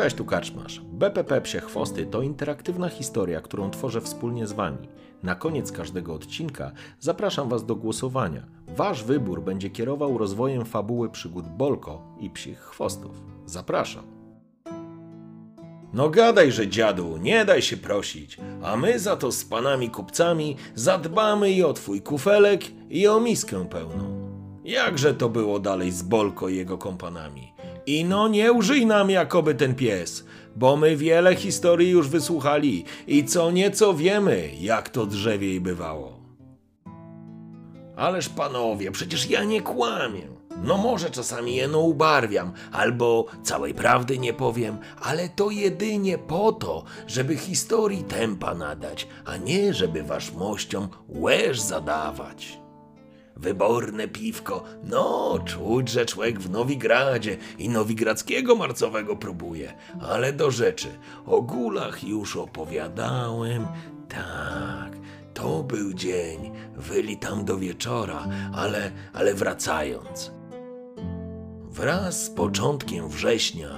Cześć, tu Kaczmasz. BPP Psie Chwosty to interaktywna historia, którą tworzę wspólnie z Wami. Na koniec każdego odcinka zapraszam Was do głosowania. Wasz wybór będzie kierował rozwojem fabuły przygód Bolko i Psich Chwostów. Zapraszam. No gadaj, że dziadu, nie daj się prosić, a my za to z panami kupcami zadbamy i o twój kufelek i o miskę pełną. Jakże to było dalej z Bolko i jego kompanami? I no nie użyj nam jakoby ten pies, bo my wiele historii już wysłuchali i co nieco wiemy, jak to drzewiej bywało. Ależ panowie, przecież ja nie kłamię. No może czasami jeno ubarwiam, albo całej prawdy nie powiem, ale to jedynie po to, żeby historii tempa nadać, a nie żeby wasz mościom łeż zadawać. Wyborne piwko, no czuć, że człowiek w Nowigradzie i nowigradzkiego marcowego próbuje, ale do rzeczy, o gulach już opowiadałem, tak, to był dzień, wyli tam do wieczora, ale, ale wracając. Wraz z początkiem września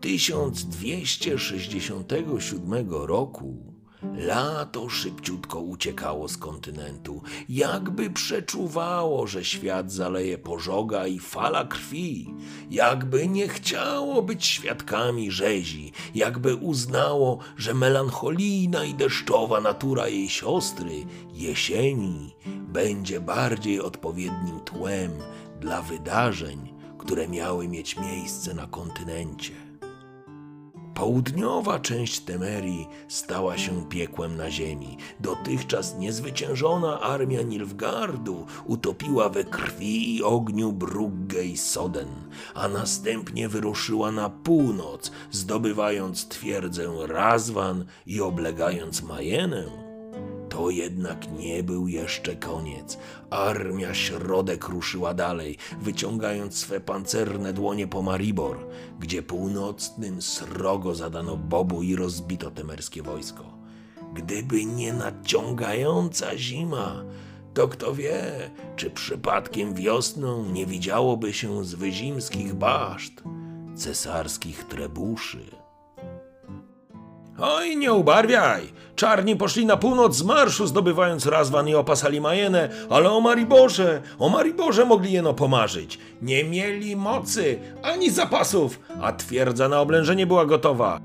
1267 roku lato szybciutko uciekało z kontynentu, jakby przeczuwało, że świat zaleje pożoga i fala krwi, jakby nie chciało być świadkami rzezi, jakby uznało, że melancholijna i deszczowa natura jej siostry, jesieni, będzie bardziej odpowiednim tłem dla wydarzeń, które miały mieć miejsce na kontynencie. Południowa część Temerii stała się piekłem na ziemi. Dotychczas niezwyciężona armia Nilfgardu utopiła we krwi i ogniu Bruggę i Soden, a następnie wyruszyła na północ, zdobywając twierdzę Razwan i oblegając Majenę. To jednak nie był jeszcze koniec. Armia środek ruszyła dalej, wyciągając swe pancerne dłonie po Maribor, gdzie północnym srogo zadano bobu i rozbito temerskie wojsko. Gdyby nie nadciągająca zima, to kto wie, czy przypadkiem wiosną nie widziałoby się z wyzimskich baszt, cesarskich trebuszy. Oj, nie ubarwiaj! Czarni poszli na północ z marszu, zdobywając Razwan i opasali Majenę, ale o Mariborze, o Mariborze mogli jeno pomarzyć. Nie mieli mocy, ani zapasów, a twierdza na oblężenie była gotowa.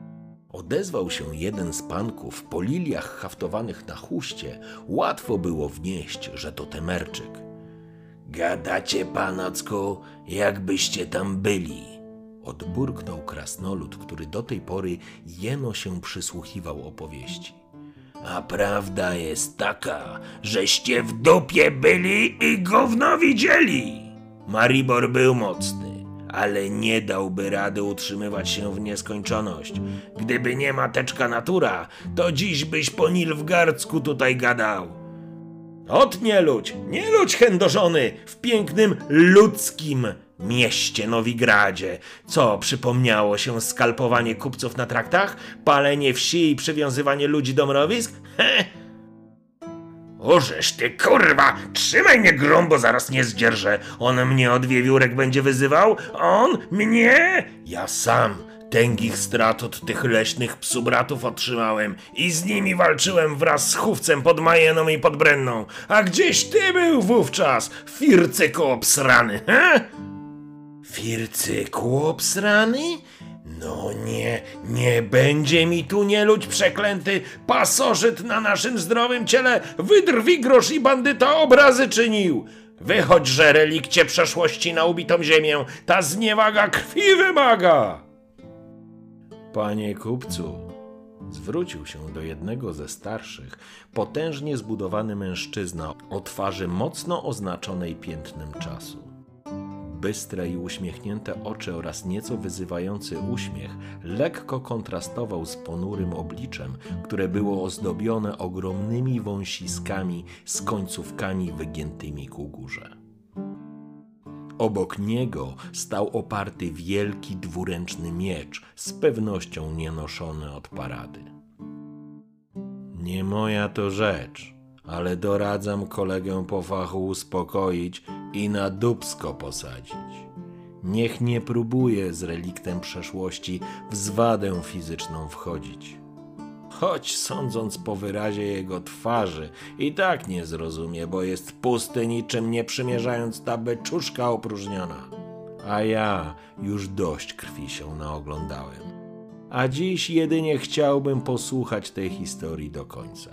Odezwał się jeden z panków po liliach haftowanych na chuście. Łatwo było wnieść, że to Temerczyk. Gadacie, panocku, jakbyście tam byli. Odburknął krasnolud, który do tej pory jeno się przysłuchiwał opowieści. A prawda jest taka, żeście w dupie byli i gówno widzieli. Maribor był mocny, ale nie dałby rady utrzymywać się w nieskończoność. Gdyby nie mateczka natura, to dziś byś po Nilfgardzku tutaj gadał. Ot nie ludź, nie ludź chędożony w pięknym ludzkim mieście Nowigradzie. Co przypomniało się skalpowanie kupców na traktach? Palenie wsi i przywiązywanie ludzi do mrowisk? He! Ożeż ty kurwa! Trzymaj mnie grąbo, zaraz nie zdzierżę. On mnie od wiewiórek będzie wyzywał? On? Mnie? Ja sam tęgich strat od tych leśnych psubratów otrzymałem i z nimi walczyłem wraz z chówcem pod Majeną i pod Brenną. A gdzieś ty był wówczas, fircyku obsrany, he? Fircyku obsrany? No nie, nie będzie mi tu nieludź przeklęty, pasożyt na naszym zdrowym ciele, wydrwi grosz i bandyta obrazy czynił. Wychodź, że relikcie przeszłości na ubitą ziemię, ta zniewaga krwi wymaga. Panie kupcu, Zwrócił się do jednego ze starszych, potężnie zbudowany mężczyzna o twarzy mocno oznaczonej piętnem czasu. Bystre i uśmiechnięte oczy oraz nieco wyzywający uśmiech lekko kontrastował z ponurym obliczem, które było ozdobione ogromnymi wąsiskami z końcówkami wygiętymi ku górze. Obok niego stał oparty wielki dwuręczny miecz, z pewnością nienoszony od parady. Nie moja to rzecz, ale doradzam kolegę po fachu uspokoić i na dubsko posadzić. Niech nie próbuje z reliktem przeszłości w zwadę fizyczną wchodzić. Choć sądząc po wyrazie jego twarzy, i tak nie zrozumie, bo jest pusty niczym nie przymierzając ta beczuszka opróżniona. A ja już dość krwi się naoglądałem. A dziś jedynie chciałbym posłuchać tej historii do końca.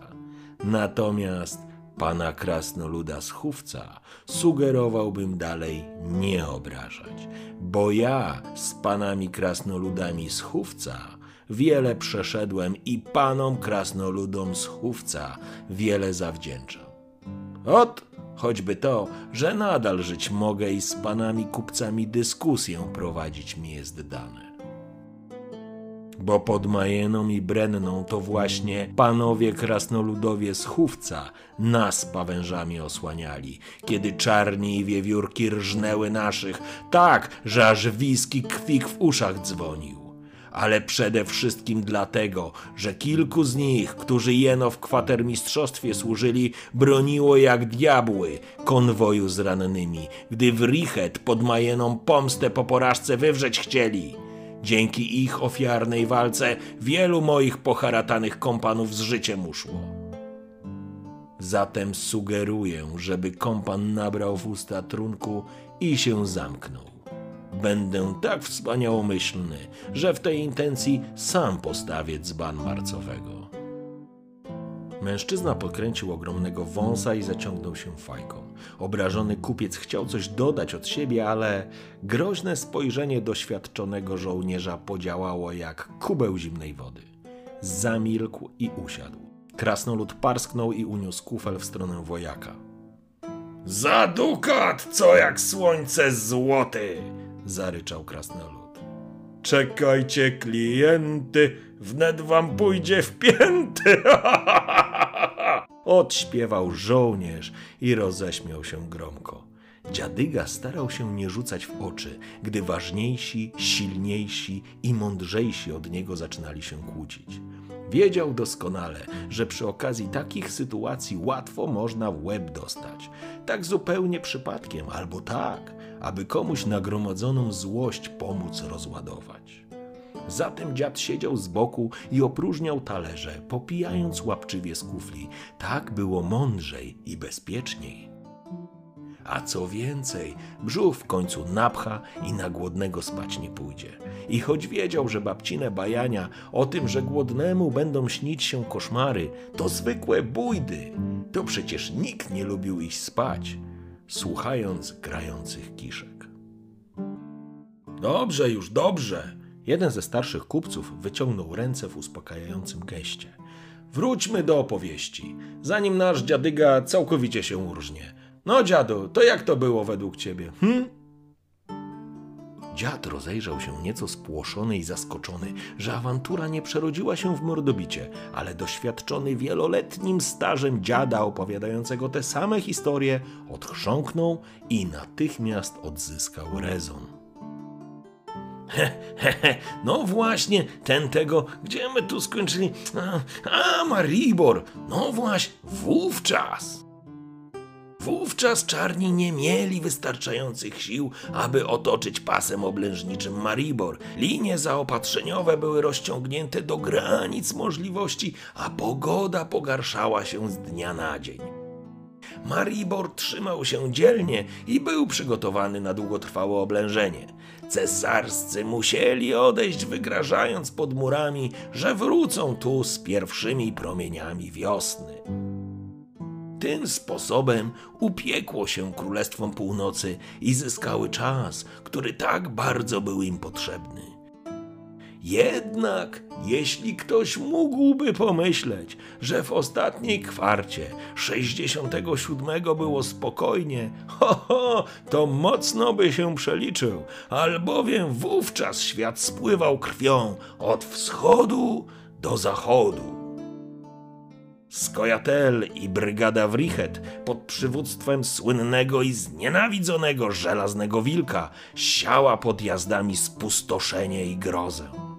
Natomiast pana krasnoluda z Chówca sugerowałbym dalej nie obrażać, bo ja z panami krasnoludami z Chówca wiele przeszedłem i panom krasnoludom z Chówca wiele zawdzięczam. Ot, choćby to, że nadal żyć mogę i z panami kupcami dyskusję prowadzić mi jest dane. Bo pod Majeną i Brenną to właśnie panowie krasnoludowie z Chówca nas pawężami osłaniali, kiedy czarni i wiewiórki rżnęły naszych, tak, że aż wiski kwik w uszach dzwonił ale przede wszystkim dlatego, że kilku z nich, którzy jeno w kwatermistrzostwie służyli, broniło jak diabły konwoju z rannymi, gdy w Richet pod Majeną pomstę po porażce wywrzeć chcieli. Dzięki ich ofiarnej walce wielu moich poharatanych kompanów z życiem uszło. Zatem sugeruję, żeby kompan nabrał w usta trunku i się zamknął. Będę tak wspaniałomyślny, że w tej intencji sam postawię dzban marcowego. Mężczyzna podkręcił ogromnego wąsa i zaciągnął się fajką. Obrażony kupiec chciał coś dodać od siebie, ale groźne spojrzenie doświadczonego żołnierza podziałało jak kubeł zimnej wody. Zamilkł i usiadł. Krasnolud parsknął i uniósł kufel w stronę wojaka. Za dukat, co jak słońce złoty! zaryczał krasnolud. Czekajcie, klienty, wnet wam pójdzie w pięty! Odśpiewał żołnierz i roześmiał się gromko. Dziadyga starał się nie rzucać w oczy, gdy ważniejsi, silniejsi i mądrzejsi od niego zaczynali się kłócić. Wiedział doskonale, że przy okazji takich sytuacji łatwo można w łeb dostać. Tak zupełnie przypadkiem, albo tak, aby komuś nagromadzoną złość pomóc rozładować. Zatem dziad siedział z boku i opróżniał talerze, popijając łapczywie z kufli. Tak było mądrzej i bezpieczniej. A co więcej, brzuch w końcu napcha i na głodnego spać nie pójdzie. I choć wiedział, że babcine bajania o tym, że głodnemu będą śnić się koszmary, to zwykłe bójdy, to przecież nikt nie lubił iść spać, słuchając grających kiszek. Dobrze już, dobrze. Jeden ze starszych kupców wyciągnął ręce w uspokajającym geście. Wróćmy do opowieści, zanim nasz dziadyga całkowicie się urżnie. No, dziadu, to jak to było według ciebie? Hm? Dziad rozejrzał się nieco spłoszony i zaskoczony, że awantura nie przerodziła się w mordobicie, ale doświadczony wieloletnim stażem dziada opowiadającego te same historie odchrząknął i natychmiast odzyskał rezon. He, he, he, no właśnie, ten tego, gdzie my tu skończyli? A, a Maribor, no właśnie, wówczas. Wówczas czarni nie mieli wystarczających sił, aby otoczyć pasem oblężniczym Maribor. Linie zaopatrzeniowe były rozciągnięte do granic możliwości, a pogoda pogarszała się z dnia na dzień. Maribor trzymał się dzielnie i był przygotowany na długotrwałe oblężenie. Cesarscy musieli odejść, wygrażając pod murami, że wrócą tu z pierwszymi promieniami wiosny. Tym sposobem upiekło się Królestwom Północy i zyskały czas, który tak bardzo był im potrzebny. Jednak, jeśli ktoś mógłby pomyśleć, że w ostatniej kwarcie 67 było spokojnie, ho, ho, to mocno by się przeliczył, albowiem wówczas świat spływał krwią od wschodu do zachodu. Skojatel i brygada Wrichet pod przywództwem słynnego i znienawidzonego żelaznego wilka siała pod jazdami spustoszenie i grozę.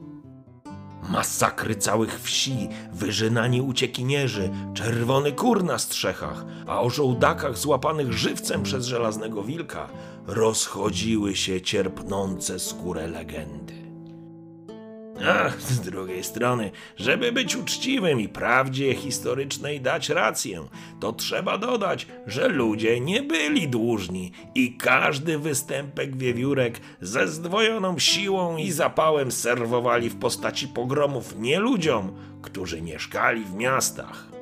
Masakry całych wsi, wyżynani uciekinierzy, czerwony kur na strzechach, a o żołdakach złapanych żywcem przez żelaznego wilka rozchodziły się cierpnące skórę legendy. Ach, z drugiej strony, żeby być uczciwym i prawdzie historycznej dać rację, to trzeba dodać, że ludzie nie byli dłużni i każdy występek wiewiórek ze zdwojoną siłą i zapałem serwowali w postaci pogromów nie ludziom, którzy mieszkali w miastach.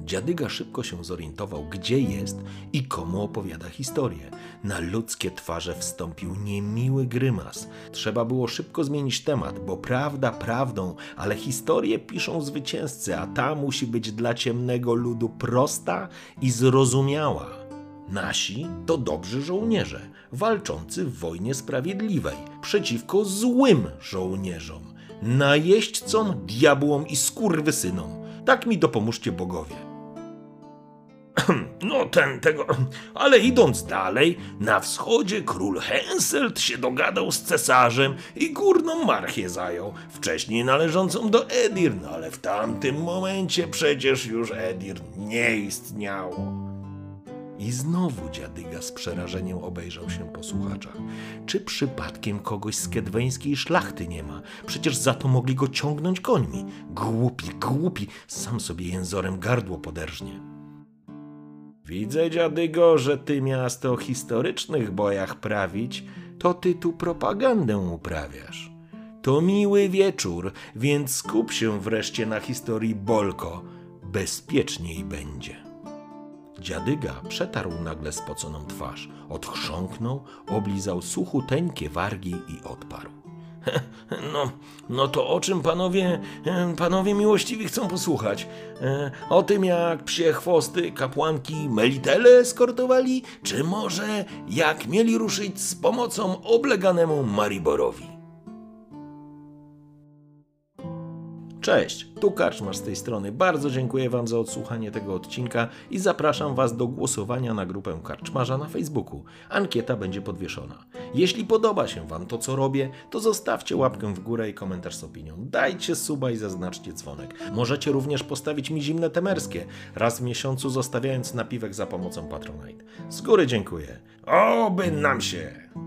Dziadyga szybko się zorientował, gdzie jest i komu opowiada historię. Na ludzkie twarze wstąpił niemiły grymas. Trzeba było szybko zmienić temat, bo prawda prawdą, ale historię piszą zwycięzcy, a ta musi być dla ciemnego ludu prosta i zrozumiała. Nasi to dobrzy żołnierze, walczący w wojnie sprawiedliwej przeciwko złym żołnierzom, najeźdźcom, diabłom i skurwysynom. Tak mi dopomóżcie bogowie. No ten tego. Ale idąc dalej, na wschodzie król Henselt się dogadał z cesarzem i górną marchię zajął, wcześniej należącą do Edirn, ale w tamtym momencie przecież już Edirn nie istniało. I znowu dziadyga z przerażeniem obejrzał się po słuchaczach. Czy przypadkiem kogoś z kedweńskiej szlachty nie ma? Przecież za to mogli go ciągnąć końmi. Głupi, głupi, sam sobie jęzorem gardło poderżnie. Widzę, dziadygo, że ty miasto o historycznych bojach prawić, to ty tu propagandę uprawiasz. To miły wieczór, więc skup się wreszcie na historii Bolko. Bezpieczniej będzie. Dziadyga przetarł nagle spoconą twarz, odchrząknął, oblizał suchuteńkie wargi i odparł. No, no to o czym panowie, panowie miłościwi chcą posłuchać? E, o tym, jak psie chwosty kapłanki Melitele eskortowali, czy może jak mieli ruszyć z pomocą obleganemu Mariborowi? Cześć, tu Karczmasz z tej strony. Bardzo dziękuję Wam za odsłuchanie tego odcinka i zapraszam Was do głosowania na grupę Karczmarza na Facebooku. Ankieta będzie podwieszona. Jeśli podoba się Wam to, co robię, to zostawcie łapkę w górę i komentarz z opinią. Dajcie suba i zaznaczcie dzwonek. Możecie również postawić mi zimne temerskie, raz w miesiącu zostawiając napiwek za pomocą Patronite. Z góry dziękuję. Oby nam się!